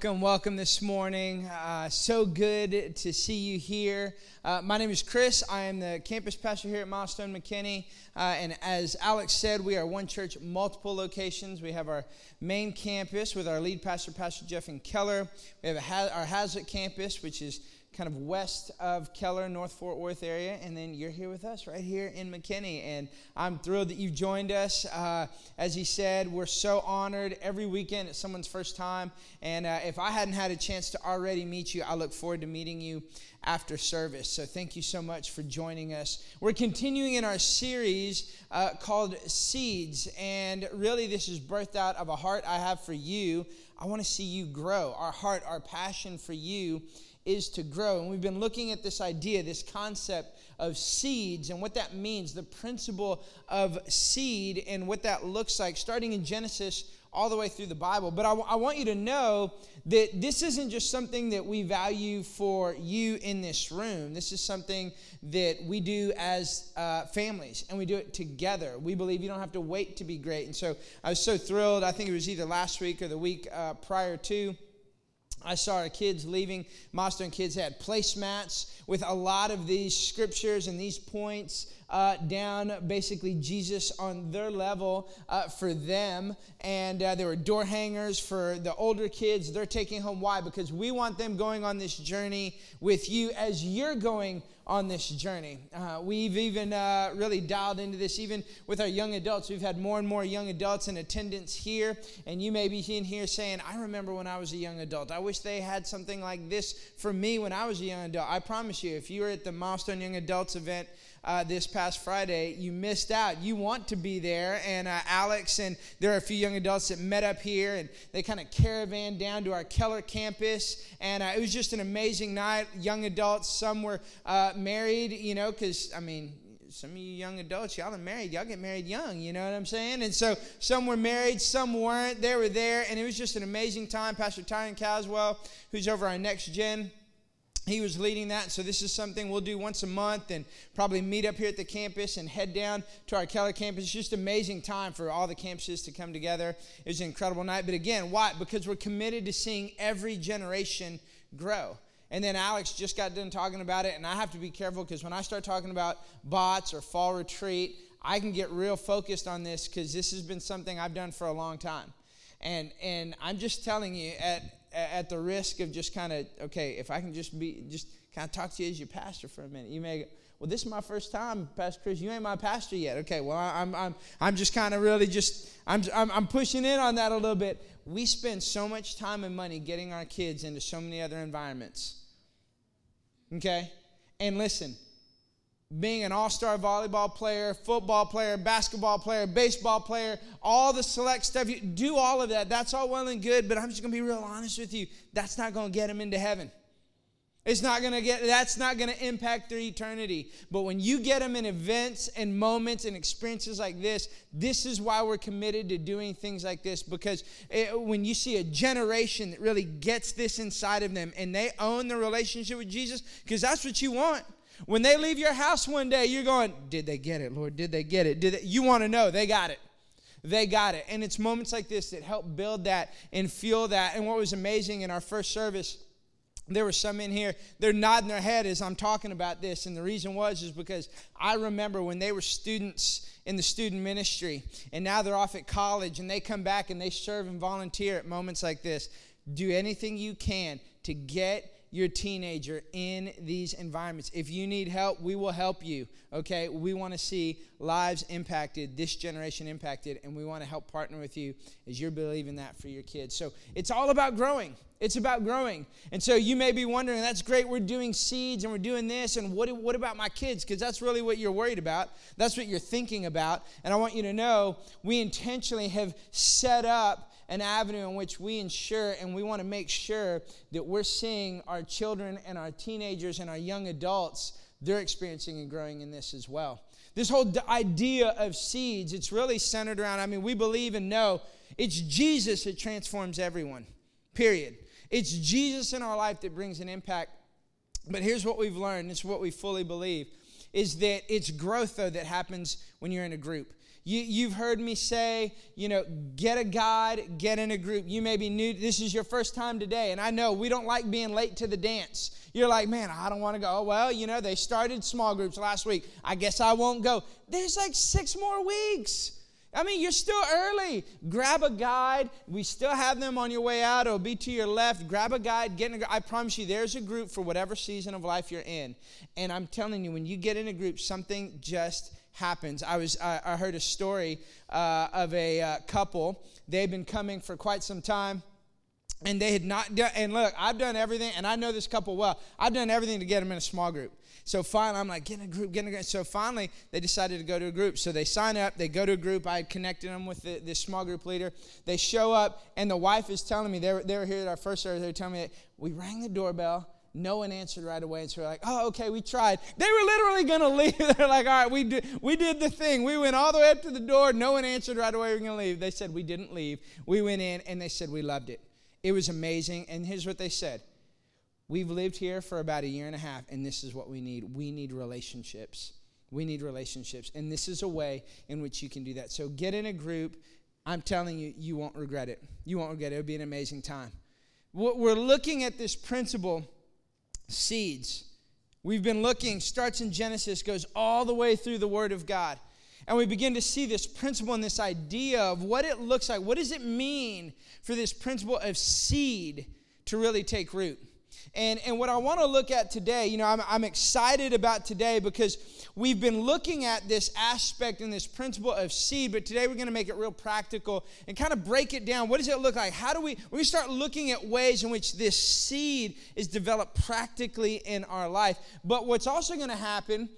welcome, welcome this morning. Uh, so good to see you here. Uh, my name is Chris. I am the campus pastor here at Milestone McKinney. Uh, and as Alex said, we are one church, multiple locations. We have our main campus with our lead pastor, Pastor Jeff and Keller. We have our Haslet campus, which is kind of west of Keller, North Fort Worth area, and then you're here with us right here in McKinney. And I'm thrilled that you've joined us. Uh, as he said, we're so honored every weekend. It's someone's first time. And uh, if I hadn't had a chance to already meet you, I look forward to meeting you after service. So thank you so much for joining us. We're continuing in our series uh, called Seeds. And really, this is birthed out of a heart I have for you. I want to see you grow. Our heart, our passion for you is to grow. And we've been looking at this idea, this concept of seeds and what that means, the principle of seed and what that looks like, starting in Genesis all the way through the Bible. But I, w- I want you to know that this isn't just something that we value for you in this room. This is something that we do as uh, families, and we do it together. We believe you don't have to wait to be great. And so I was so thrilled. I think it was either last week or the week uh, prior to I saw our kids leaving. Milestone kids had placemats with a lot of these scriptures and these points uh, down, basically Jesus on their level uh, for them. And uh, there were door hangers for the older kids. They're taking home. Why? Because we want them going on this journey with you as you're going on this journey. Uh, we've even uh, really dialed into this, even with our young adults. We've had more and more young adults in attendance here, and you may be in here saying, I remember when I was a young adult. I wish they had something like this for me when I was a young adult. I promise you, if you were at the Milestone Young Adults event, uh, this past Friday, you missed out. You want to be there. And uh, Alex and there are a few young adults that met up here and they kind of caravan down to our Keller campus. And uh, it was just an amazing night. Young adults, some were uh, married, you know, because, I mean, some of you young adults, y'all are married. Y'all get married young, you know what I'm saying? And so some were married, some weren't. They were there, and it was just an amazing time. Pastor Tyron Caswell, who's over our next gen he was leading that. So this is something we'll do once a month and probably meet up here at the campus and head down to our Keller campus. It's just amazing time for all the campuses to come together. It was an incredible night. But again, why? Because we're committed to seeing every generation grow. And then Alex just got done talking about it, and I have to be careful because when I start talking about bots or fall retreat, I can get real focused on this because this has been something I've done for a long time. And and I'm just telling you at at the risk of just kind of, okay, if I can just be, just kind of talk to you as your pastor for a minute. You may go, well, this is my first time, Pastor Chris. You ain't my pastor yet. Okay, well, I'm, I'm, I'm just kind of really just, I'm, I'm, I'm pushing in on that a little bit. We spend so much time and money getting our kids into so many other environments. Okay? And listen, being an all star volleyball player, football player, basketball player, baseball player, all the select stuff. You do all of that. That's all well and good, but I'm just going to be real honest with you. That's not going to get them into heaven. It's not going to get, that's not going to impact their eternity. But when you get them in events and moments and experiences like this, this is why we're committed to doing things like this. Because it, when you see a generation that really gets this inside of them and they own the relationship with Jesus, because that's what you want. When they leave your house one day, you're going, Did they get it, Lord? Did they get it? Did they? You want to know. They got it. They got it. And it's moments like this that help build that and fuel that. And what was amazing in our first service, there were some in here they're nodding their head as i'm talking about this and the reason was is because i remember when they were students in the student ministry and now they're off at college and they come back and they serve and volunteer at moments like this do anything you can to get your teenager in these environments. If you need help, we will help you. Okay? We want to see lives impacted, this generation impacted, and we want to help partner with you as you're believing that for your kids. So it's all about growing. It's about growing. And so you may be wondering, that's great, we're doing seeds and we're doing this, and what, what about my kids? Because that's really what you're worried about. That's what you're thinking about. And I want you to know we intentionally have set up an avenue in which we ensure and we want to make sure that we're seeing our children and our teenagers and our young adults, they're experiencing and growing in this as well. This whole idea of seeds, it's really centered around, I mean, we believe and know it's Jesus that transforms everyone, period. It's Jesus in our life that brings an impact. But here's what we've learned, it's what we fully believe, is that it's growth, though, that happens when you're in a group You, you've heard me say, you know, get a guide, get in a group. You may be new, this is your first time today, and I know we don't like being late to the dance. You're like, man, I don't want to go. Oh, well, you know, they started small groups last week. I guess I won't go. There's like six more weeks. I mean, you're still early. Grab a guide. We still have them on your way out. It'll be to your left. Grab a guide. Get in a, I promise you, there's a group for whatever season of life you're in. And I'm telling you, when you get in a group, something just happens. I was I, I heard a story uh, of a uh, couple. They've been coming for quite some time and they had not done and look i've done everything and i know this couple well. I've done everything to get them in a small group. So finally i'm like get in a group get in a group. So finally they decided to go to a group. So they sign up they go to a group. I connected them with the, this small group leader. They show up and the wife is telling me they were, they were here at our first service they were telling me that we rang the doorbell no one answered right away, and so we're like, "Oh, okay, we tried." They were literally going to leave. They're like, "All right, we did, we did the thing. We went all the way up to the door. No one answered right away. We're going to leave." They said we didn't leave. We went in, and they said we loved it. It was amazing. And here's what they said We've lived here for about a year and a half, and this is what we need. We need relationships. We need relationships. And this is a way in which you can do that. So get in a group. I'm telling you, you won't regret it. You won't regret it. It'll be an amazing time. We're looking at this principle seeds. We've been looking, starts in Genesis, goes all the way through the Word of God. And we begin to see this principle and this idea of what it looks like. What does it mean for this principle of seed to really take root? And, and what I want to look at today, you know, I'm, I'm excited about today because we've been looking at this aspect and this principle of seed, but today we're going to make it real practical and kind of break it down. What does it look like? How do we, we start looking at ways in which this seed is developed practically in our life? But what's also going to happen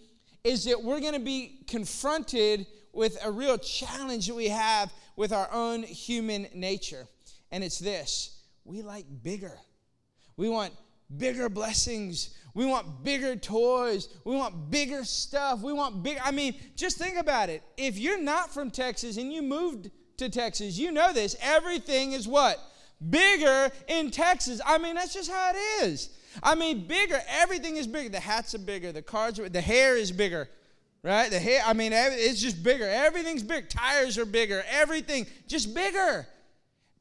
is that we're going to be confronted with a real challenge that we have with our own human nature. And it's this we like bigger. We want bigger blessings. We want bigger toys. We want bigger stuff. We want big. I mean, just think about it. If you're not from Texas and you moved to Texas, you know this. Everything is what? Bigger in Texas. I mean, that's just how it is. I mean, bigger. Everything is bigger. The hats are bigger. The cards are. The hair is bigger, right? The hair. I mean, it's just bigger. Everything's big. Tires are bigger. Everything just bigger.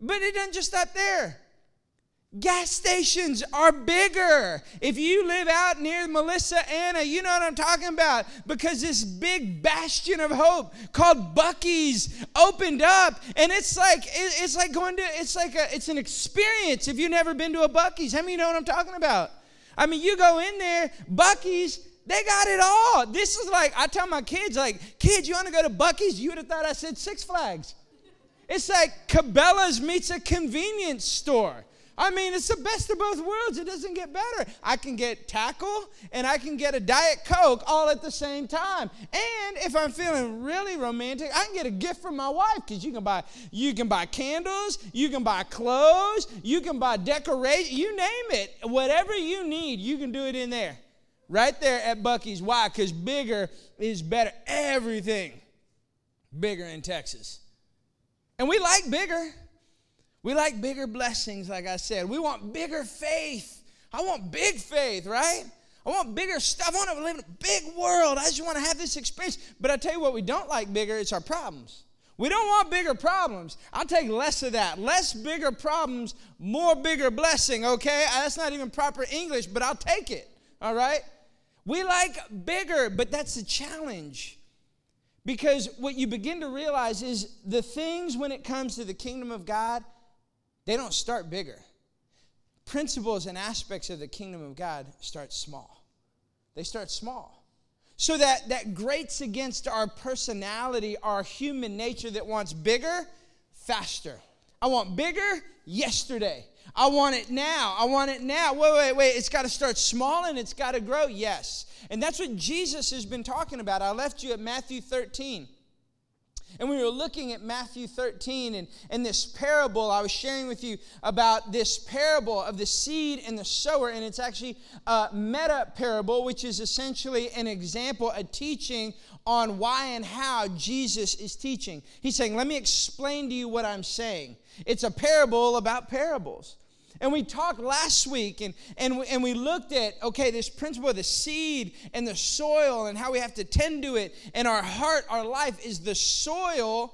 But it doesn't just stop there. Gas stations are bigger. If you live out near Melissa Anna, you know what I'm talking about because this big bastion of hope called Buc-ee's opened up and it's like it's like going to it's like a it's an experience if you've never been to a Buc-ee's. How many know what I'm talking about? I mean, you go in there, Buc-ee's they got it all. This is like I tell my kids like, "Kids, you want to go to Buc-ee's?" You would have thought I said Six Flags. It's like Cabela's meets a convenience store. I mean, it's the best of both worlds. It doesn't get better. I can get tackle and I can get a Diet Coke all at the same time. And if I'm feeling really romantic, I can get a gift from my wife because you can buy you can buy candles, you can buy clothes, you can buy decoration, you name it. Whatever you need, you can do it in there. Right there at Buc-ee's. Why? Because bigger is better. Everything bigger in Texas. And we like bigger. We like bigger blessings, like I said. We want bigger faith. I want big faith, right? I want bigger stuff. I want to live in a big world. I just want to have this experience. But I tell you what, we don't like bigger, it's our problems. We don't want bigger problems. I'll take less of that. Less bigger problems, more bigger blessing, okay? That's not even proper English, but I'll take it, all right? We like bigger, but that's the challenge. Because what you begin to realize is the things when it comes to the kingdom of God, they don't start bigger. Principles and aspects of the kingdom of God start small. They start small. So that, that grates against our personality, our human nature that wants bigger, faster. I want bigger yesterday. I want it now. I want it now. Wait, wait, wait. It's got to start small and it's got to grow. Yes. And that's what Jesus has been talking about. I left you at Matthew 13. And we were looking at Matthew 13 and, and this parable. I was sharing with you about this parable of the seed and the sower. And it's actually a meta parable, which is essentially an example, a teaching on why and how Jesus is teaching. He's saying, Let me explain to you what I'm saying. It's a parable about parables. And we talked last week and, and, we, and we looked at, okay, this principle of the seed and the soil and how we have to tend to it. And our heart, our life is the soil.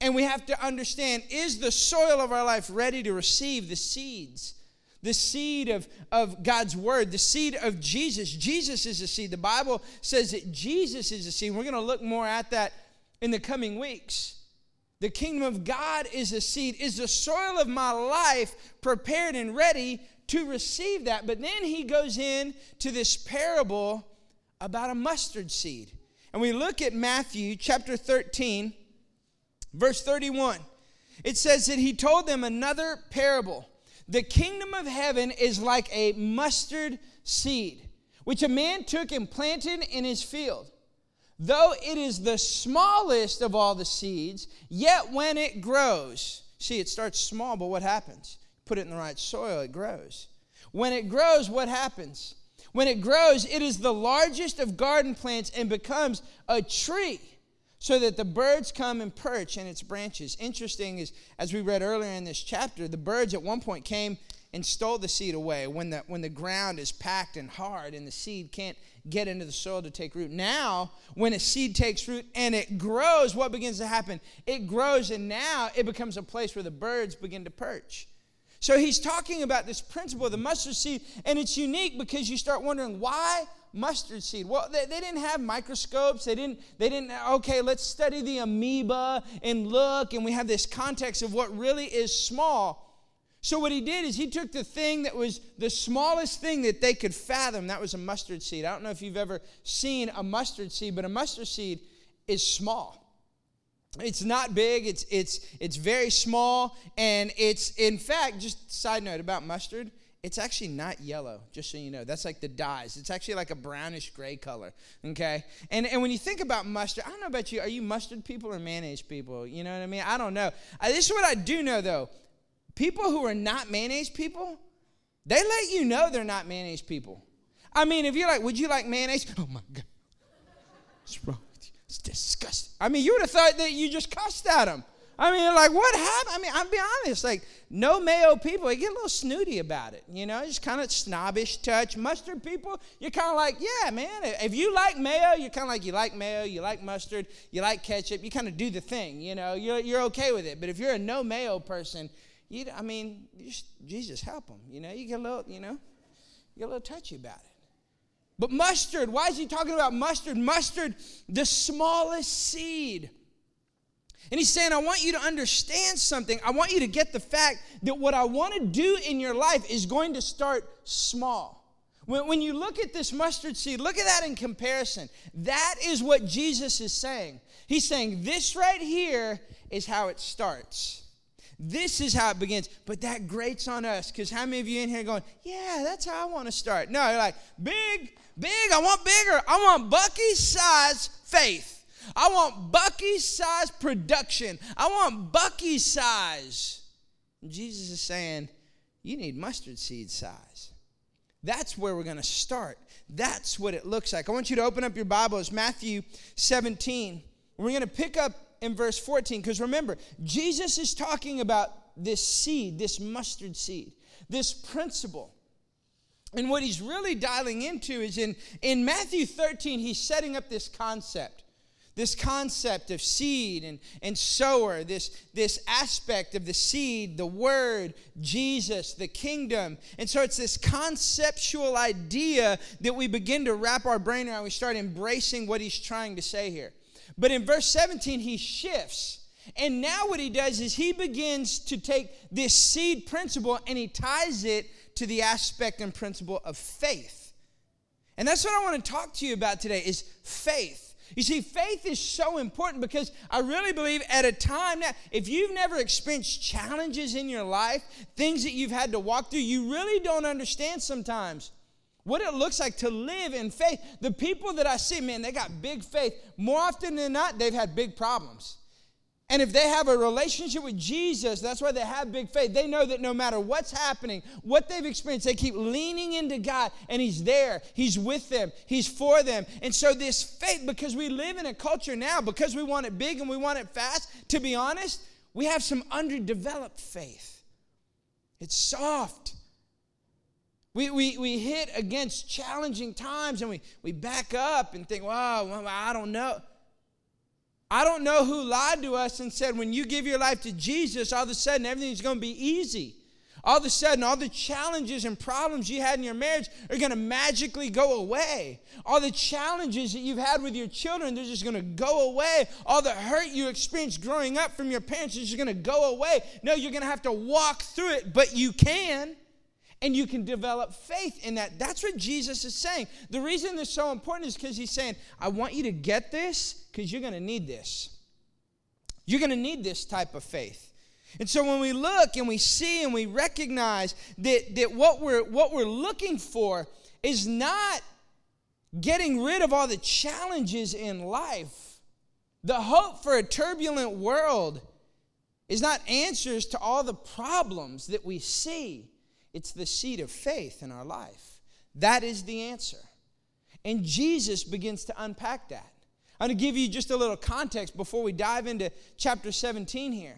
And we have to understand is the soil of our life ready to receive the seeds? The seed of, of God's word, the seed of Jesus. Jesus is the seed. The Bible says that Jesus is the seed. We're going to look more at that in the coming weeks. The kingdom of God is a seed. Is the soil of my life prepared and ready to receive that? But then he goes in to this parable about a mustard seed. And we look at Matthew chapter 13, verse 31. It says that he told them another parable. The kingdom of heaven is like a mustard seed, which a man took and planted in his field. Though it is the smallest of all the seeds, yet when it grows, see, it starts small, but what happens? Put it in the right soil, it grows. When it grows, what happens? When it grows, it is the largest of garden plants and becomes a tree so that the birds come and perch in its branches. Interesting is, as we read earlier in this chapter, the birds at one point came and stole the seed away when the, when the ground is packed and hard and the seed can't get into the soil to take root. Now, when a seed takes root and it grows, what begins to happen? It grows, and now it becomes a place where the birds begin to perch. So he's talking about this principle of the mustard seed, and it's unique because you start wondering why mustard seed. Well, they, they, didn't have microscopes. They didn't, they didn't, okay, let's study the amoeba and look, and we have this context of what really is small. So, what he did is he took the thing that was the smallest thing that they could fathom. That was a mustard seed. I don't know if you've ever seen a mustard seed, but a mustard seed is small. It's not big, it's, it's, it's very small, and it's, in fact, just side note about mustard, it's actually not yellow, just so you know. That's like the dyes. It's actually like a brownish gray color, okay? And, and when you think about mustard, I don't know about you, are you mustard people or mayonnaise people? You know what I mean? I don't know. I, this is what I do know, though people who are not mayonnaise people, they let you know they're not mayonnaise people. I mean, if you're like, would you like mayonnaise? Oh my God. What's wrong with you? It's disgusting. I mean, you would have thought that you just cussed at them. I mean, like, what happened? I mean, I'll be honest, like, no mayo people, they get a little snooty about it, you know, just kind of snobbish touch. Mustard people, you're kind of like, yeah, man, if you like mayo, you're kind of like, you like mayo, you like mustard, you like ketchup, you kind of do the thing, you know, you're, you're okay with it. But if you're a no mayo person, you, I mean, just, Jesus, help them. You know, you get a little, you know, you get a little touchy about it. But mustard, why is he talking about mustard? Mustard, the smallest seed. And he's saying, I want you to understand something. I want you to get the fact that what I want to do in your life is going to start small. When, when you look at this mustard seed, look at that in comparison. That is what Jesus is saying. He's saying, This right here is how it starts. This is how it begins. But that grates on us because how many of you in here going, yeah, that's how I want to start? No, you're like, big, big, I want bigger. I want Buc-ee size faith. I want Buc-ee size production. I want Buc-ee size. Jesus is saying, you need mustard seed size. That's where we're going to start. That's what it looks like. I want you to open up your Bibles, Matthew 17. We're going to pick up in verse 14, because remember, Jesus is talking about this seed, this mustard seed, this principle. And what he's really dialing into is in, in Matthew 13, he's setting up this concept. This concept of seed and, and sower, this, this aspect of the seed, the word, Jesus, the kingdom. And so it's this conceptual idea that we begin to wrap our brain around. We start embracing what he's trying to say here. But in verse 17, he shifts. And now what he does is he begins to take this seed principle and he ties it to the aspect and principle of faith. And that's what I want to talk to you about today is faith. You see, faith is so important because I really believe at a time now, if you've never experienced challenges in your life, things that you've had to walk through, you really don't understand sometimes what it looks like to live in faith. The people that I see, man, they got big faith. More often than not, they've had big problems. And if they have a relationship with Jesus, that's why they have big faith. They know that no matter what's happening, what they've experienced, they keep leaning into God and He's there. He's with them. He's for them. And so, this faith, because we live in a culture now, because we want it big and we want it fast, to be honest, we have some underdeveloped faith. It's soft. We, we, we hit against challenging times and we, we back up and think, wow, I don't know. I don't know who lied to us and said, when you give your life to Jesus, all of a sudden everything's going to be easy. All of a sudden, all the challenges and problems you had in your marriage are going to magically go away. All the challenges that you've had with your children, they're just going to go away. All the hurt you experienced growing up from your parents is just going to go away. No, you're going to have to walk through it, but you can. And you can develop faith in that. That's what Jesus is saying. The reason this is so important is because he's saying, I want you to get this because you're going to need this. You're going to need this type of faith. And so when we look and we see and we recognize that, that what, we're, what we're looking for is not getting rid of all the challenges in life, the hope for a turbulent world is not answers to all the problems that we see. It's the seed of faith in our life. That is the answer. And Jesus begins to unpack that. I'm going to give you just a little context before we dive into chapter 17 here.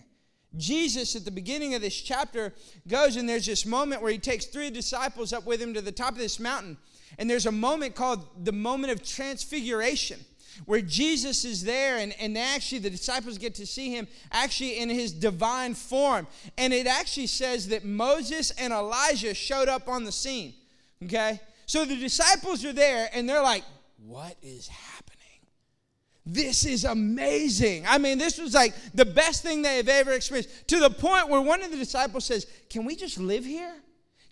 Jesus, at the beginning of this chapter, goes and there's this moment where he takes three disciples up with him to the top of this mountain. And there's a moment called the moment of transfiguration where Jesus is there and, and actually the disciples get to see him actually in his divine form. And it actually says that Moses and Elijah showed up on the scene. Okay? So the disciples are there and they're like, what is happening? This is amazing. I mean, this was like the best thing they have ever experienced to the point where one of the disciples says, Can we just live here?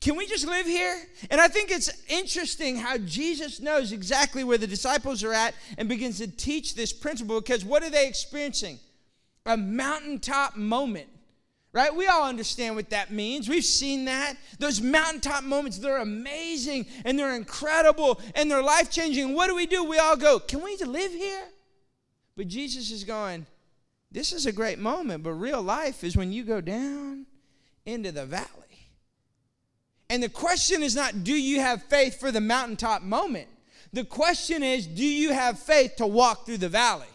Can we just live here? And I think it's interesting how Jesus knows exactly where the disciples are at and begins to teach this principle because what are they experiencing? A mountaintop moment. Right? We all understand what that means. We've seen that. Those mountaintop moments, they're amazing and they're incredible and they're life changing. What do we do? We all go, Can we live here? But Jesus is going, This is a great moment, but real life is when you go down into the valley. And the question is not, do you have faith for the mountaintop moment? The question is, do you have faith to walk through the valley?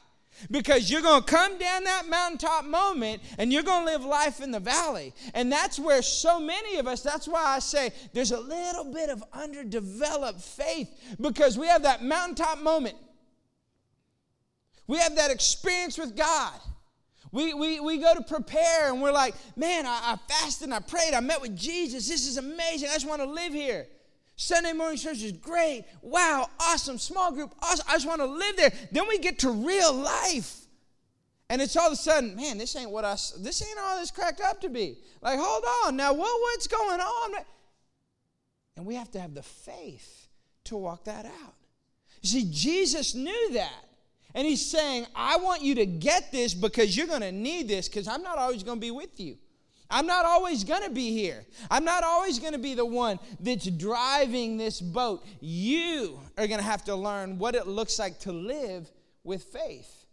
Because you're going to come down that mountaintop moment and you're going to live life in the valley. And that's where so many of us, that's why I say there's a little bit of underdeveloped faith because we have that mountaintop moment. We have that experience with God. We, we, we go to prepare and we're like, man, I, I fasted and I prayed. I met with Jesus. This is amazing. I just want to live here. Sunday morning church is great. Wow, awesome. Small group, awesome. I just want to live there. Then we get to real life. And it's all of a sudden, man, this ain't what I, this ain't all this cracked up to be. Like, hold on. Now, what, what's going on? And we have to have the faith to walk that out. You see, Jesus knew that. And he's saying, I want you to get this because you're going to need this because I'm not always going to be with you. I'm not always going to be here. I'm not always going to be the one that's driving this boat. You are going to have to learn what it looks like to live with faith.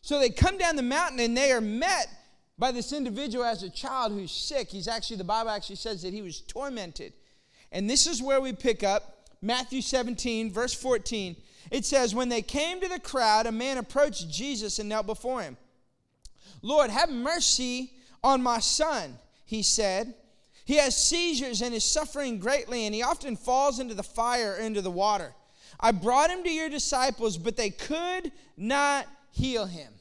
So they come down the mountain and they are met by this individual as a child who's sick. He's actually, the Bible actually says that he was tormented. And this is where we pick up Matthew 17, verse 14. It says, When they came to the crowd, a man approached Jesus and knelt before him. Lord, have mercy on my son, he said. He has seizures and is suffering greatly, and he often falls into the fire or into the water. I brought him to your disciples, but they could not heal him.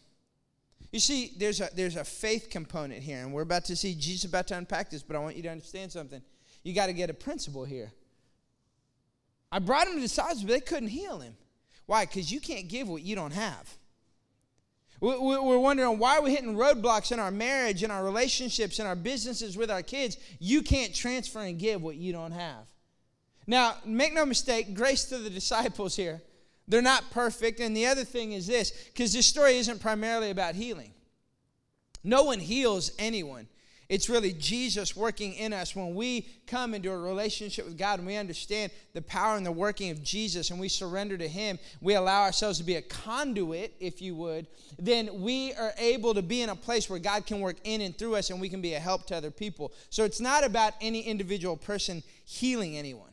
You see, there's a, there's a faith component here, and we're about to see Jesus about to unpack this, but I want you to understand something. You got to get a principle here. I brought him to the disciples, but they couldn't heal him. Why? Because you can't give what you don't have. We're wondering why we're we hitting roadblocks in our marriage, in our relationships, in our businesses with our kids? You can't transfer and give what you don't have. Now, make no mistake, grace to the disciples here. They're not perfect. And the other thing is this because this story isn't primarily about healing. No one heals anyone. It's really Jesus working in us when we come into a relationship with God and we understand the power and the working of Jesus and we surrender to Him. We allow ourselves to be a conduit, if you would. Then we are able to be in a place where God can work in and through us and we can be a help to other people. So it's not about any individual person healing anyone.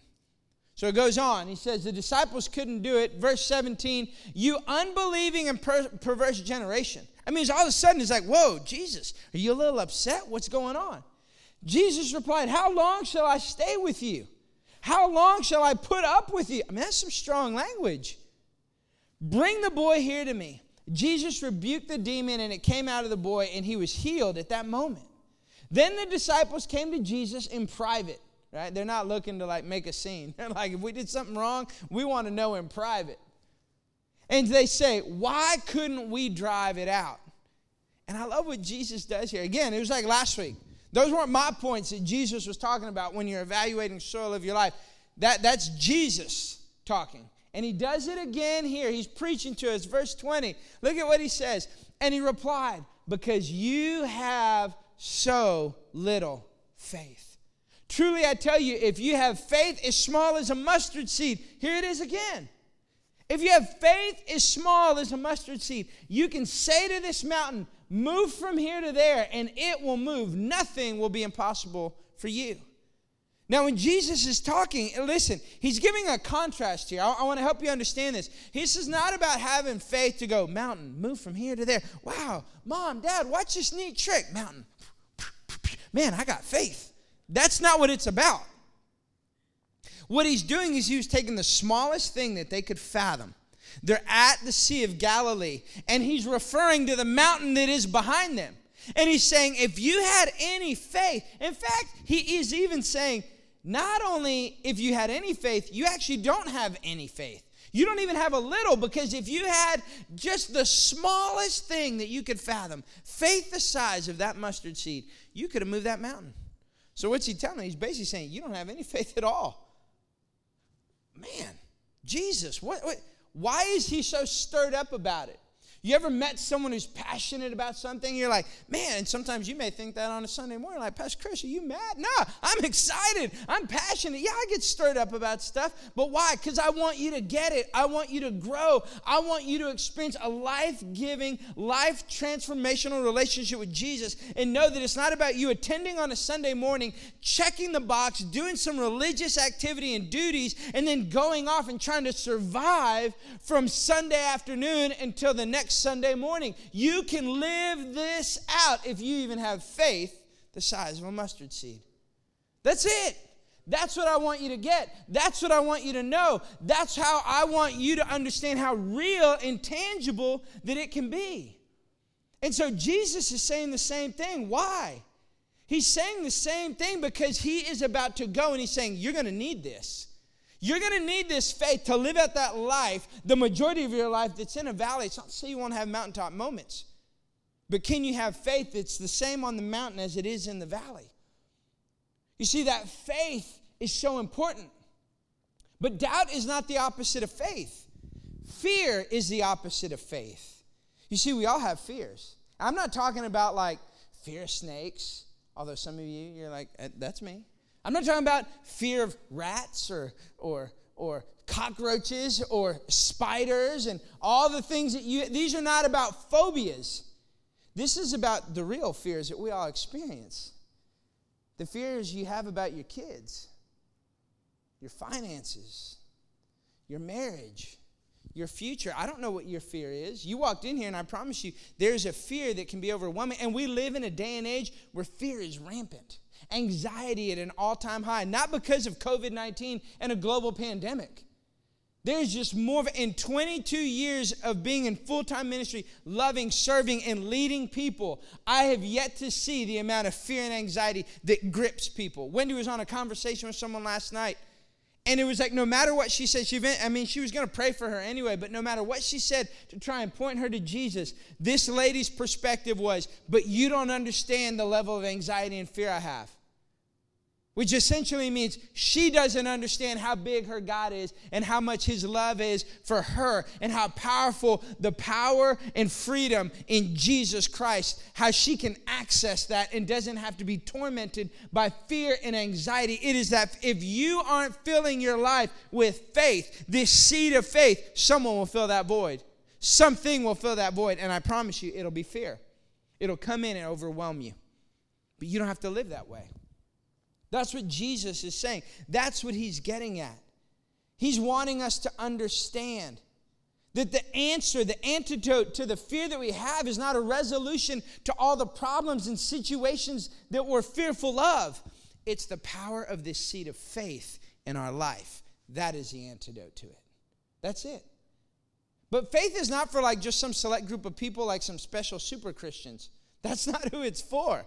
So it goes on. He says, The disciples couldn't do it. Verse 17, you unbelieving and per- perverse generation. I mean, all of a sudden it's like, whoa, Jesus, are you a little upset? What's going on? Jesus replied, How long shall I stay with you? How long shall I put up with you? I mean, that's some strong language. Bring the boy here to me. Jesus rebuked the demon, and it came out of the boy, and he was healed at that moment. Then the disciples came to Jesus in private, right? They're not looking to like make a scene. They're like, if we did something wrong, we want to know in private. And they say, Why couldn't we drive it out? And I love what Jesus does here. Again, it was like last week. Those weren't my points that Jesus was talking about when you're evaluating soil of your life. That, that's Jesus talking. And he does it again here. He's preaching to us. Verse 20. Look at what he says. And he replied, Because you have so little faith. Truly, I tell you, if you have faith as small as a mustard seed, here it is again. If you have faith as small as a mustard seed, you can say to this mountain, Move from here to there, and it will move. Nothing will be impossible for you. Now, when Jesus is talking, listen, he's giving a contrast here. I, I want to help you understand this. This is not about having faith to go, mountain, move from here to there. Wow, mom, dad, watch this neat trick. Mountain, man, I got faith. That's not what it's about. What he's doing is he was taking the smallest thing that they could fathom they're at the Sea of Galilee, and he's referring to the mountain that is behind them. And he's saying, if you had any faith, in fact, he is even saying, not only if you had any faith, you actually don't have any faith. You don't even have a little because if you had just the smallest thing that you could fathom, faith the size of that mustard seed, you could have moved that mountain. So what's he telling? him? He's basically saying you don't have any faith at all. Man, Jesus, what, what why is he so stirred up about it? You ever met someone who's passionate about something? You're like, man, and sometimes you may think that on a Sunday morning, like, Pastor Chris, are you mad? No, I'm excited. I'm passionate. Yeah, I get stirred up about stuff, but why? Because I want you to get it. I want you to grow. I want you to experience a life giving, life transformational relationship with Jesus and know that it's not about you attending on a Sunday morning, checking the box, doing some religious activity and duties, and then going off and trying to survive from Sunday afternoon until the next next Sunday morning. You can live this out if you even have faith the size of a mustard seed. That's it. That's what I want you to get. That's what I want you to know. That's how I want you to understand how real and tangible that it can be. And so Jesus is saying the same thing. Why? He's saying the same thing because he is about to go and he's saying, You're going to need this. You're going to need this faith to live out that life, the majority of your life that's in a valley. It's not to say you won't have mountaintop moments, but can you have faith that's the same on the mountain as it is in the valley? You see, that faith is so important. But doubt is not the opposite of faith, fear is the opposite of faith. You see, we all have fears. I'm not talking about like fear of snakes, although some of you, you're like, eh, that's me. I'm not talking about fear of rats or, or, or cockroaches or spiders and all the things that you, these are not about phobias. This is about the real fears that we all experience. The fears you have about your kids, your finances, your marriage, your future. I don't know what your fear is. You walked in here, and I promise you, there's a fear that can be overwhelming. And we live in a day and age where fear is rampant anxiety at an all time high, not because of COVID 19 and a global pandemic. There's just more of, in 22 years of being in full time ministry, loving, serving, and leading people, I have yet to see the amount of fear and anxiety that grips people. Wendy was on a conversation with someone last night, and it was like no matter what she said, she I mean, she was going to pray for her anyway, but no matter what she said to try and point her to Jesus, this lady's perspective was, but you don't understand the level of anxiety and fear I have which essentially means she doesn't understand how big her God is and how much His love is for her and how powerful the power and freedom in Jesus Christ, how she can access that and doesn't have to be tormented by fear and anxiety. It is that if you aren't filling your life with faith, this seed of faith, someone will fill that void. Something will fill that void, and I promise you, it'll be fear. It'll come in and overwhelm you. But you don't have to live that way. That's what Jesus is saying. That's what he's getting at. He's wanting us to understand that the answer, the antidote to the fear that we have is not a resolution to all the problems and situations that we're fearful of. It's the power of this seed of faith in our life. That is the antidote to it. That's it. But faith is not for like just some select group of people, like some special super Christians. That's not who it's for.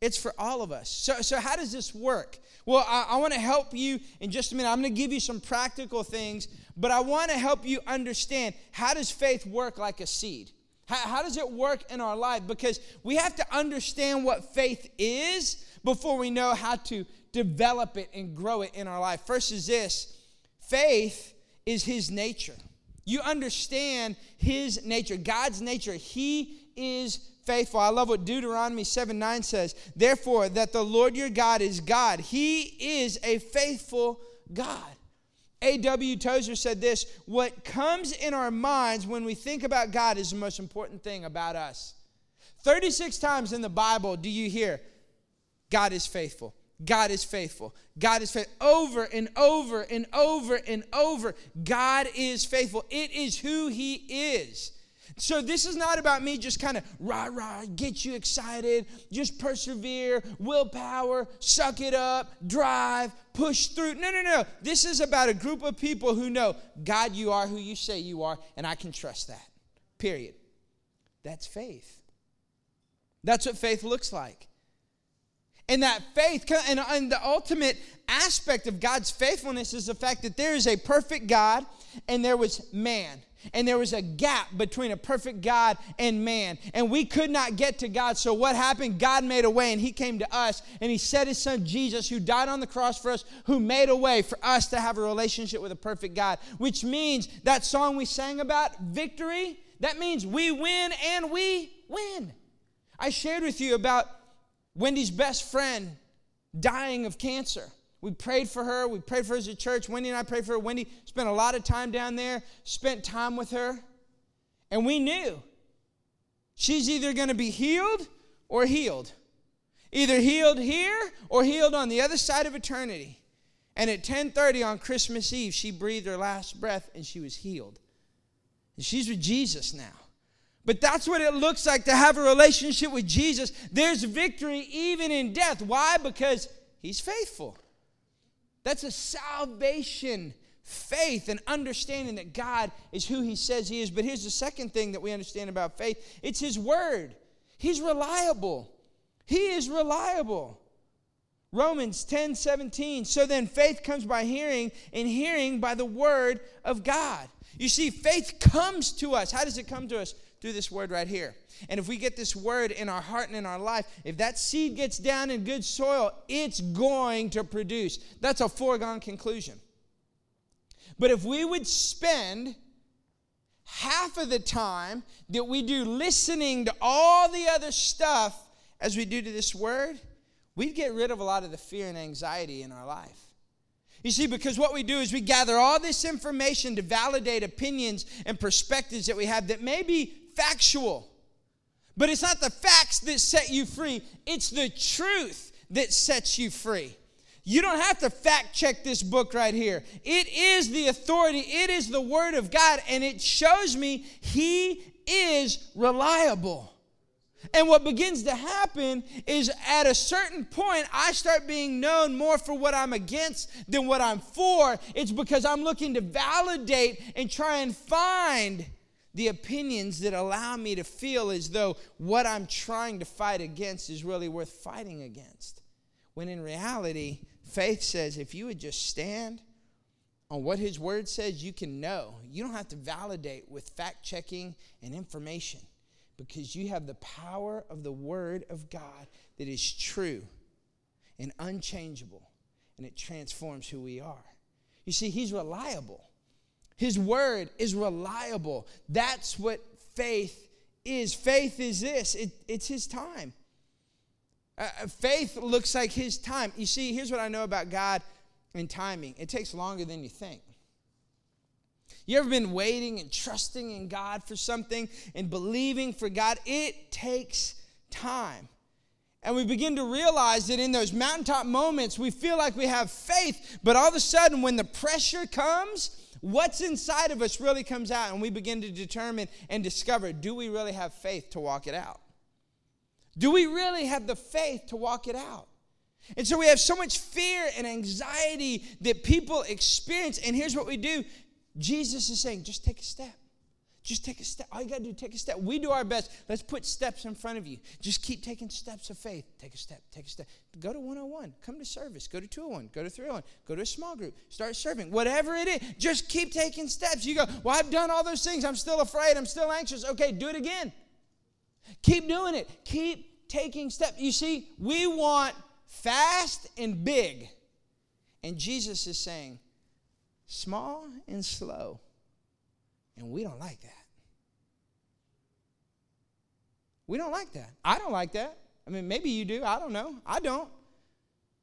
It's for all of us. So, so how does this work? Well, I, I want to help you in just a minute. I'm going to give you some practical things, but I want to help you understand how does faith work like a seed? How, how does it work in our life? Because we have to understand what faith is before we know how to develop it and grow it in our life. First is this faith is his nature. You understand his nature, God's nature. He is faithful. I love what Deuteronomy 7 9 says. Therefore, that the Lord your God is God. He is a faithful God. A.W. Tozer said this What comes in our minds when we think about God is the most important thing about us. 36 times in the Bible do you hear, God is faithful. God is faithful. God is faithful. Over and over and over and over. God is faithful. It is who He is. So this is not about me just kind of rah rah, get you excited, just persevere, willpower, suck it up, drive, push through. No, no, no. This is about a group of people who know, God, you are who you say you are, and I can trust that. Period. That's faith. That's what faith looks like. And that faith, and, and the ultimate aspect of God's faithfulness is the fact that there is a perfect God and there was man. And there was a gap between a perfect God and man. And we could not get to God. So what happened? God made a way and he came to us and he sent his son Jesus, who died on the cross for us, who made a way for us to have a relationship with a perfect God. Which means that song we sang about, victory, that means we win and we win. I shared with you about Wendy's best friend dying of cancer. We prayed for her. We prayed for her as a church. Wendy and I prayed for her. Wendy spent a lot of time down there, spent time with her. And we knew she's either going to be healed or healed. Either healed here or healed on the other side of eternity. And at 10:30 on Christmas Eve, she breathed her last breath and she was healed. And she's with Jesus now. But that's what it looks like to have a relationship with Jesus. There's victory even in death. Why? Because he's faithful. That's a salvation faith and understanding that God is who he says he is. But here's the second thing that we understand about faith it's his word. He's reliable. He is reliable. Romans 10 17. So then faith comes by hearing, and hearing by the word of God. You see, faith comes to us. How does it come to us? Through this word right here. And if we get this word in our heart and in our life, if that seed gets down in good soil, it's going to produce. That's a foregone conclusion. But if we would spend half of the time that we do listening to all the other stuff as we do to this word, we'd get rid of a lot of the fear and anxiety in our life. You see, because what we do is we gather all this information to validate opinions and perspectives that we have that may be factual. But it's not the facts that set you free, it's the truth that sets you free. You don't have to fact check this book right here. It is the authority, it is the Word of God, and it shows me He is reliable. And what begins to happen is at a certain point, I start being known more for what I'm against than what I'm for. It's because I'm looking to validate and try and find the opinions that allow me to feel as though what I'm trying to fight against is really worth fighting against. When in reality, faith says if you would just stand on what His Word says, you can know. You don't have to validate with fact checking and information because you have the power of the Word of God that is true and unchangeable, and it transforms who we are. You see, He's reliable. His word is reliable. That's what faith is. Faith is this it, it's His time. Uh, uh, faith looks like His time. You see, here's what I know about God and timing it takes longer than you think. You ever been waiting and trusting in God for something and believing for God? It takes time. And we begin to realize that in those mountaintop moments, we feel like we have faith, but all of a sudden, when the pressure comes, what's inside of us really comes out, and we begin to determine and discover do we really have faith to walk it out? Do we really have the faith to walk it out? And so we have so much fear and anxiety that people experience. And here's what we do Jesus is saying, just take a step. Just take a step. All you got to do, take a step. We do our best. Let's put steps in front of you. Just keep taking steps of faith. Take a step, take a step. Go to 101. Come to service. Go to 201. Go to 301. Go to a small group. Start serving. Whatever it is, just keep taking steps. You go, well, I've done all those things. I'm still afraid. I'm still anxious. Okay, do it again. Keep doing it. Keep taking steps. You see, we want fast and big. And Jesus is saying, small and slow. And we don't like that. We don't like that. I don't like that. I mean, maybe you do. I don't know. I don't.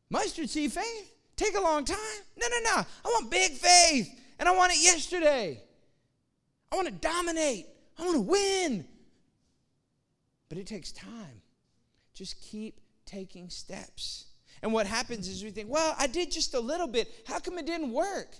Mustard seed faith. Take a long time. No, no, no. I want big faith. And I want it yesterday. I want to dominate. I want to win. But it takes time. Just keep taking steps. And what happens is we think, well, I did just a little bit. How come it didn't work?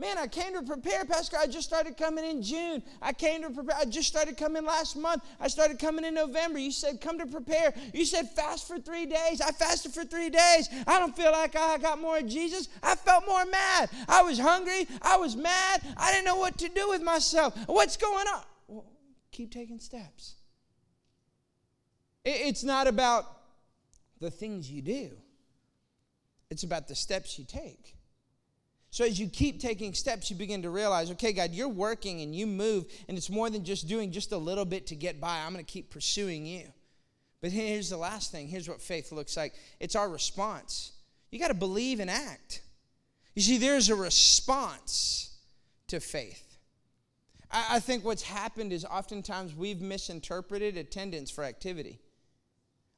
Man, I came to prepare, Pastor. I just started coming in June. I came to prepare. I just started coming last month. I started coming in November. You said, come to prepare. You said, fast for three days. I fasted for three days. I don't feel like I got more of Jesus. I felt more mad. I was hungry. I was mad. I didn't know what to do with myself. What's going on? Well, keep taking steps. It's not about the things you do, it's about the steps you take. So as you keep taking steps, you begin to realize, okay, God, you're working and you move, and it's more than just doing just a little bit to get by. I'm going to keep pursuing you. But here's the last thing. Here's what faith looks like. It's our response. You got to believe and act. You see, there's a response to faith. I, think what's happened is oftentimes we've misinterpreted attendance for activity.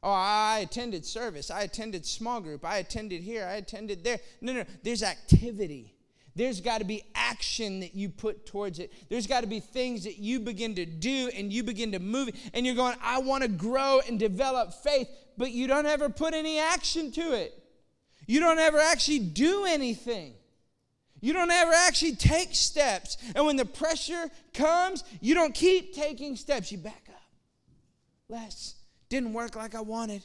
Oh, I attended service. I attended small group. I attended here. I attended there. No, no, there's activity. There's got to be action that you put towards it. There's got to be things that you begin to do and you begin to move. And you're going, I want to grow and develop faith, but you don't ever put any action to it. You don't ever actually do anything. You don't ever actually take steps. And when the pressure comes, you don't keep taking steps. You back up. Less didn't work like I wanted.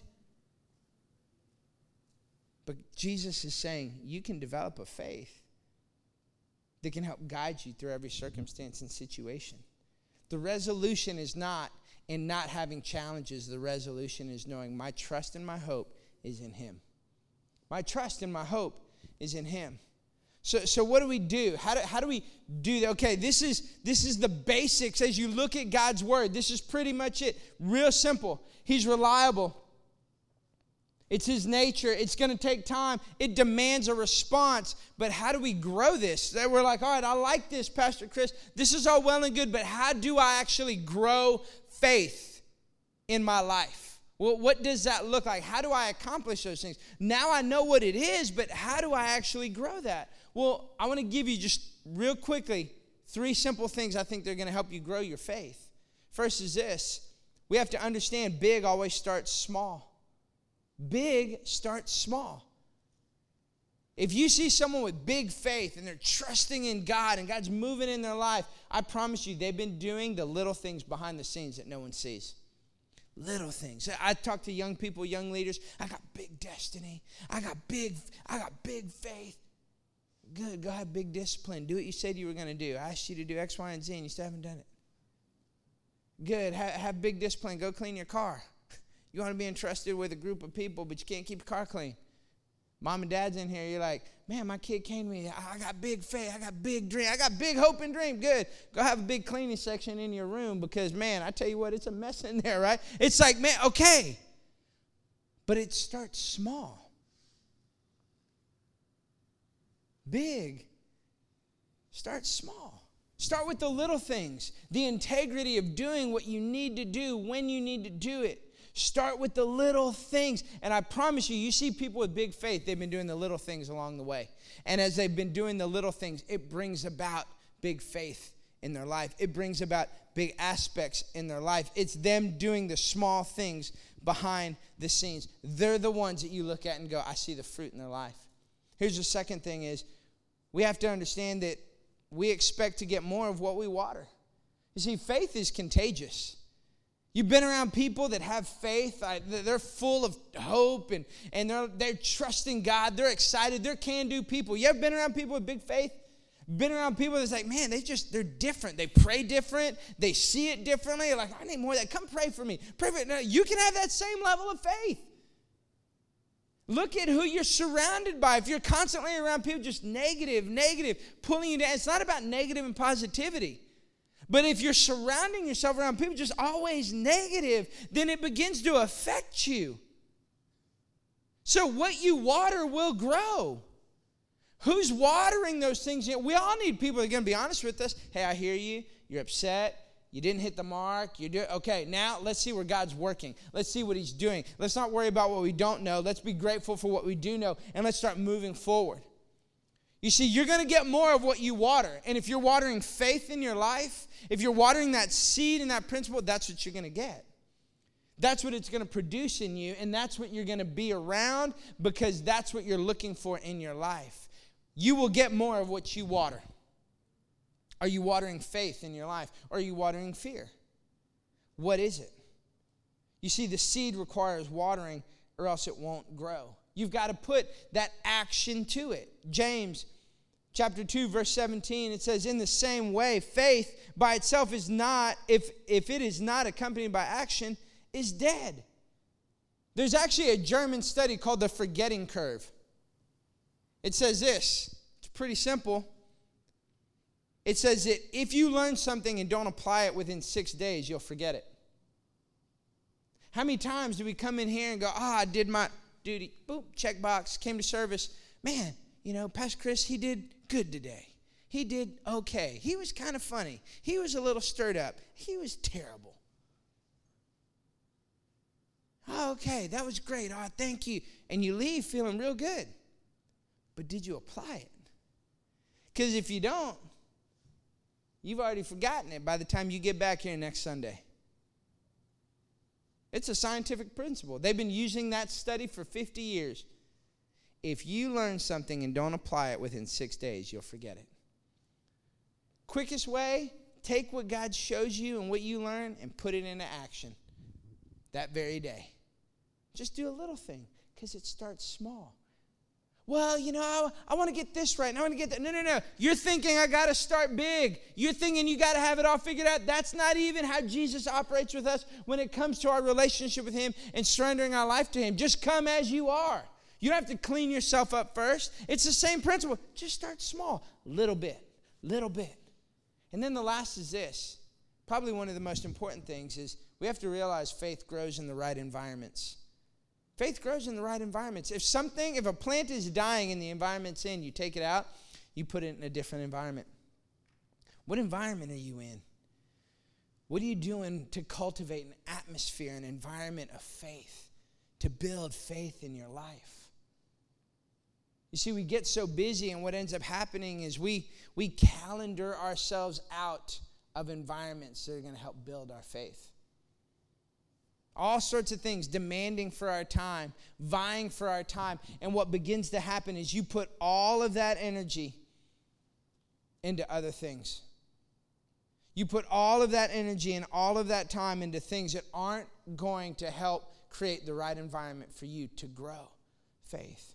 But Jesus is saying you can develop a faith that can help guide you through every circumstance and situation. The resolution is not in not having challenges, the resolution is knowing my trust and my hope is in Him. My trust and my hope is in Him. So, so what do we do? How do, how do we do that? Okay, this is this is the basics as you look at God's word. This is pretty much it. Real simple. He's reliable. It's his nature. It's going to take time. It demands a response. But how do we grow this? That we're like, all right, I like this, Pastor Chris. This is all well and good, but how do I actually grow faith in my life? Well, what does that look like? How do I accomplish those things? Now I know what it is, but how do I actually grow that? Well, I want to give you just real quickly three simple things I think they're going to help you grow your faith. First is this we have to understand big always starts small. Big starts small. If you see someone with big faith and they're trusting in God and God's moving in their life, I promise you they've been doing the little things behind the scenes that no one sees. Little things. I talk to young people, young leaders. I got big destiny. I got big, I got big faith. Good. Go have big discipline. Do what you said you were going to do. I asked you to do X, Y, and Z, and you still haven't done it. Good. Have, big discipline. Go clean your car. You want to be entrusted with a group of people, but you can't keep your car clean. Mom and dad's in here. You're like, man, my kid came to me. I got big faith. I got big dream. I got big hope and dream. Good. Go have a big cleaning section in your room because, man, I tell you what, it's a mess in there, right? It's like, man, okay. But it starts small. Big start small. Start with the little things, the integrity of doing what you need to do when you need to do it. Start with the little things. And I promise you, you see people with big faith, they've been doing the little things along the way. And as they've been doing the little things, it brings about big faith in their life. It brings about big aspects in their life. It's them doing the small things behind the scenes. They're the ones that you look at and go, I see the fruit in their life. Here's the second thing is we have to understand that we expect to get more of what we water. You see, faith is contagious. You've been around people that have faith. They're full of hope and, and they're, they're trusting God. They're excited. They're can do people. You ever been around people with big faith? Been around people that's like, man, they just, they're different. They pray different. They see it differently. Like, I need more of that. Come pray for me. Pray for me. No, you can have that same level of faith. Look at who you're surrounded by. If you're constantly around people just negative, negative, pulling you down, it's not about negative and positivity. But if you're surrounding yourself around people just always negative, then it begins to affect you. So what you water will grow. Who's watering those things? We all need people that are going to be honest with us. Hey, I hear you. You're upset. You didn't hit the mark. You do okay. Now let's see where God's working. Let's see what He's doing. Let's not worry about what we don't know. Let's be grateful for what we do know, and let's start moving forward. You see, you're going to get more of what you water, and if you're watering faith in your life, if you're watering that seed and that principle, that's what you're going to get. That's what it's going to produce in you, and that's what you're going to be around because that's what you're looking for in your life. You will get more of what you water. Are you watering faith in your life? Or are you watering fear? What is it? You see, the seed requires watering or else it won't grow. You've got to put that action to it. James chapter 2 verse 17 it says in the same way faith by itself is not if if it is not accompanied by action is dead. There's actually a German study called the forgetting curve. It says this. It's pretty simple. It says that if you learn something and don't apply it within six days, you'll forget it. How many times do we come in here and go, ah, oh, I did my duty, boop, check box, came to service. Man, you know, Pastor Chris, he did good today. He did okay. He was kind of funny. He was a little stirred up. He was terrible. Oh, okay, that was great. Oh, thank you. And you leave feeling real good. But did you apply it? Because if you don't, You've already forgotten it by the time you get back here next Sunday. It's a scientific principle. They've been using that study for 50 years. If you learn something and don't apply it within six days, you'll forget it. Quickest way take what God shows you and what you learn and put it into action that very day. Just do a little thing because it starts small. Well, you know, I, I want to get this right and I want to get that. No, no, no. You're thinking I got to start big. You're thinking you got to have it all figured out. That's not even how Jesus operates with us when it comes to our relationship with Him and surrendering our life to Him. Just come as you are. You don't have to clean yourself up first. It's the same principle. Just start small, little bit, little bit. And then the last is this. Probably one of the most important things is we have to realize faith grows in the right environments. Faith grows in the right environments. If something, if a plant is dying and the environment's in, you take it out, you put it in a different environment. What environment are you in? What are you doing to cultivate an atmosphere, an environment of faith, to build faith in your life? You see, we get so busy, and what ends up happening is we, we calendar ourselves out of environments that are going to help build our faith. All sorts of things demanding for our time, vying for our time. And what begins to happen is you put all of that energy into other things. You put all of that energy and all of that time into things that aren't going to help create the right environment for you to grow faith.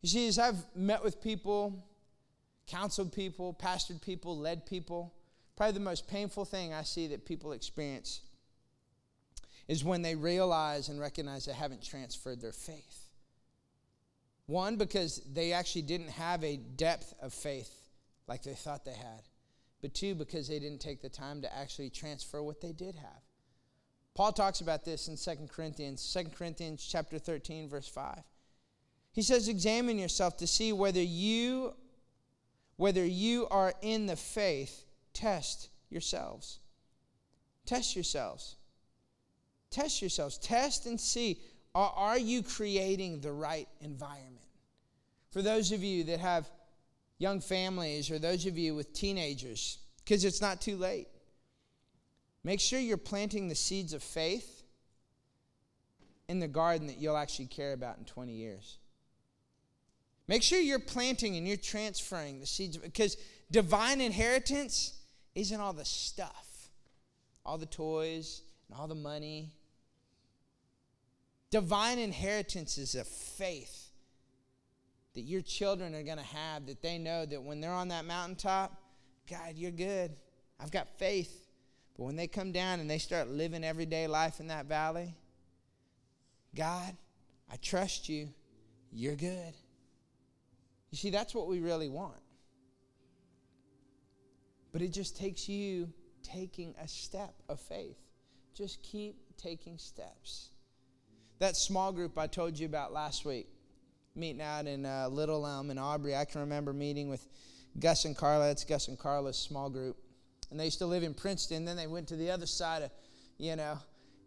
You see, as I've met with people, counseled people, pastored people, led people, probably the most painful thing I see that people experience is when they realize and recognize they haven't transferred their faith. One, because they actually didn't have a depth of faith like they thought they had. But two, because they didn't take the time to actually transfer what they did have. Paul talks about this in 2 Corinthians, 2 Corinthians chapter 13, verse 5. He says, Examine yourself to see whether you whether you are in the faith, test yourselves. Test yourselves. Test yourselves. Test and see are, you creating the right environment? For those of you that have young families or those of you with teenagers, because it's not too late. Make sure you're planting the seeds of faith in the garden that you'll actually care about in 20 years. Make sure you're planting and you're transferring the seeds because divine inheritance isn't all the stuff, all the toys, and all the money. Divine inheritance is a faith that your children are going to have that they know that when they're on that mountaintop, God, you're good. I've got faith. But when they come down and they start living everyday life in that valley, God, I trust you. You're good. You see, that's what we really want. But it just takes you taking a step of faith. Just keep taking steps. That small group I told you about last week, meeting out in uh, Little Elm and Aubrey, I can remember meeting with Gus and Carla. It's Gus and Carla's small group. And they used to live in Princeton. Then they went to the other side of, you know,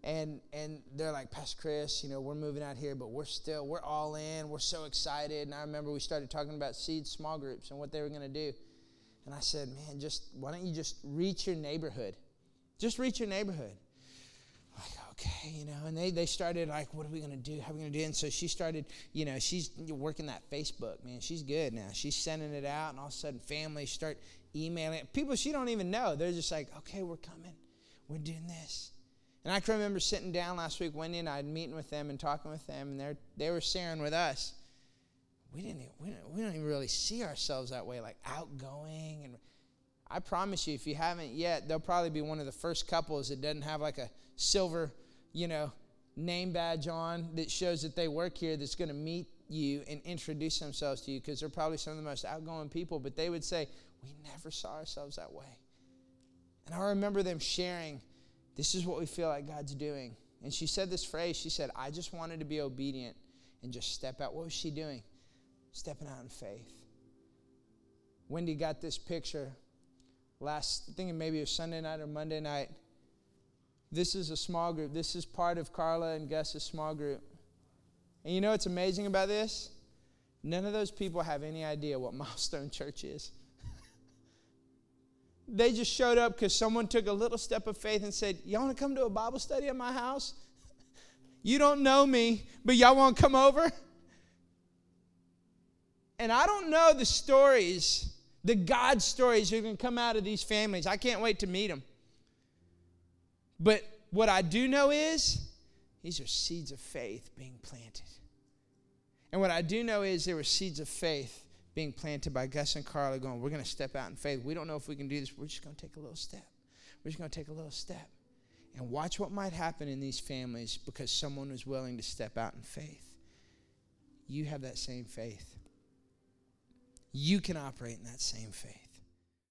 and and they're like pastor chris you know we're moving out here but we're still we're all in we're so excited and i remember we started talking about seed small groups and what they were going to do and i said man just why don't you just reach your neighborhood just reach your neighborhood okay you know and they, they started like what are we going to do? How are we going to do and so she started you know she's working that facebook man. She's good now. She's sending it out and all of a sudden families start emailing. People she don't even know. They're just like okay we're coming. We're doing this. And I can remember sitting down last week, Wendy and I, meeting with them and talking with them, and they they were sharing with us. We didn't, we didn't, we don't even really see ourselves that way, like outgoing. And I promise you, if you haven't yet, they'll probably be one of the first couples that doesn't have like a silver, you know, name badge on that shows that they work here that's going to meet you and introduce themselves to you because they're probably some of the most outgoing people. But they would say, We never saw ourselves that way. And I remember them sharing this is what we feel like God's doing. And she said this phrase she said, I just wanted to be obedient and just step out. What was she doing? Stepping out in faith. Wendy got this picture last, thinking maybe it was Sunday night or Monday night. This is a small group. This is part of Carla and Gus's small group. And you know what's amazing about this? None of those people have any idea what Milestone Church is. They just showed up because someone took a little step of faith and said, Y'all want to come to a Bible study at my house? You don't know me, but y'all want to come over? And I don't know the stories, the God stories that are going to come out of these families. I can't wait to meet them. But what I do know is these are seeds of faith being planted. And what I do know is there were seeds of faith being planted by Gus and Carla going, we're going to step out in faith. We don't know if we can do this. We're just going to take a little step. We're just going to take a little step. And watch what might happen in these families because someone was willing to step out in faith. You have that same faith. You can operate in that same faith.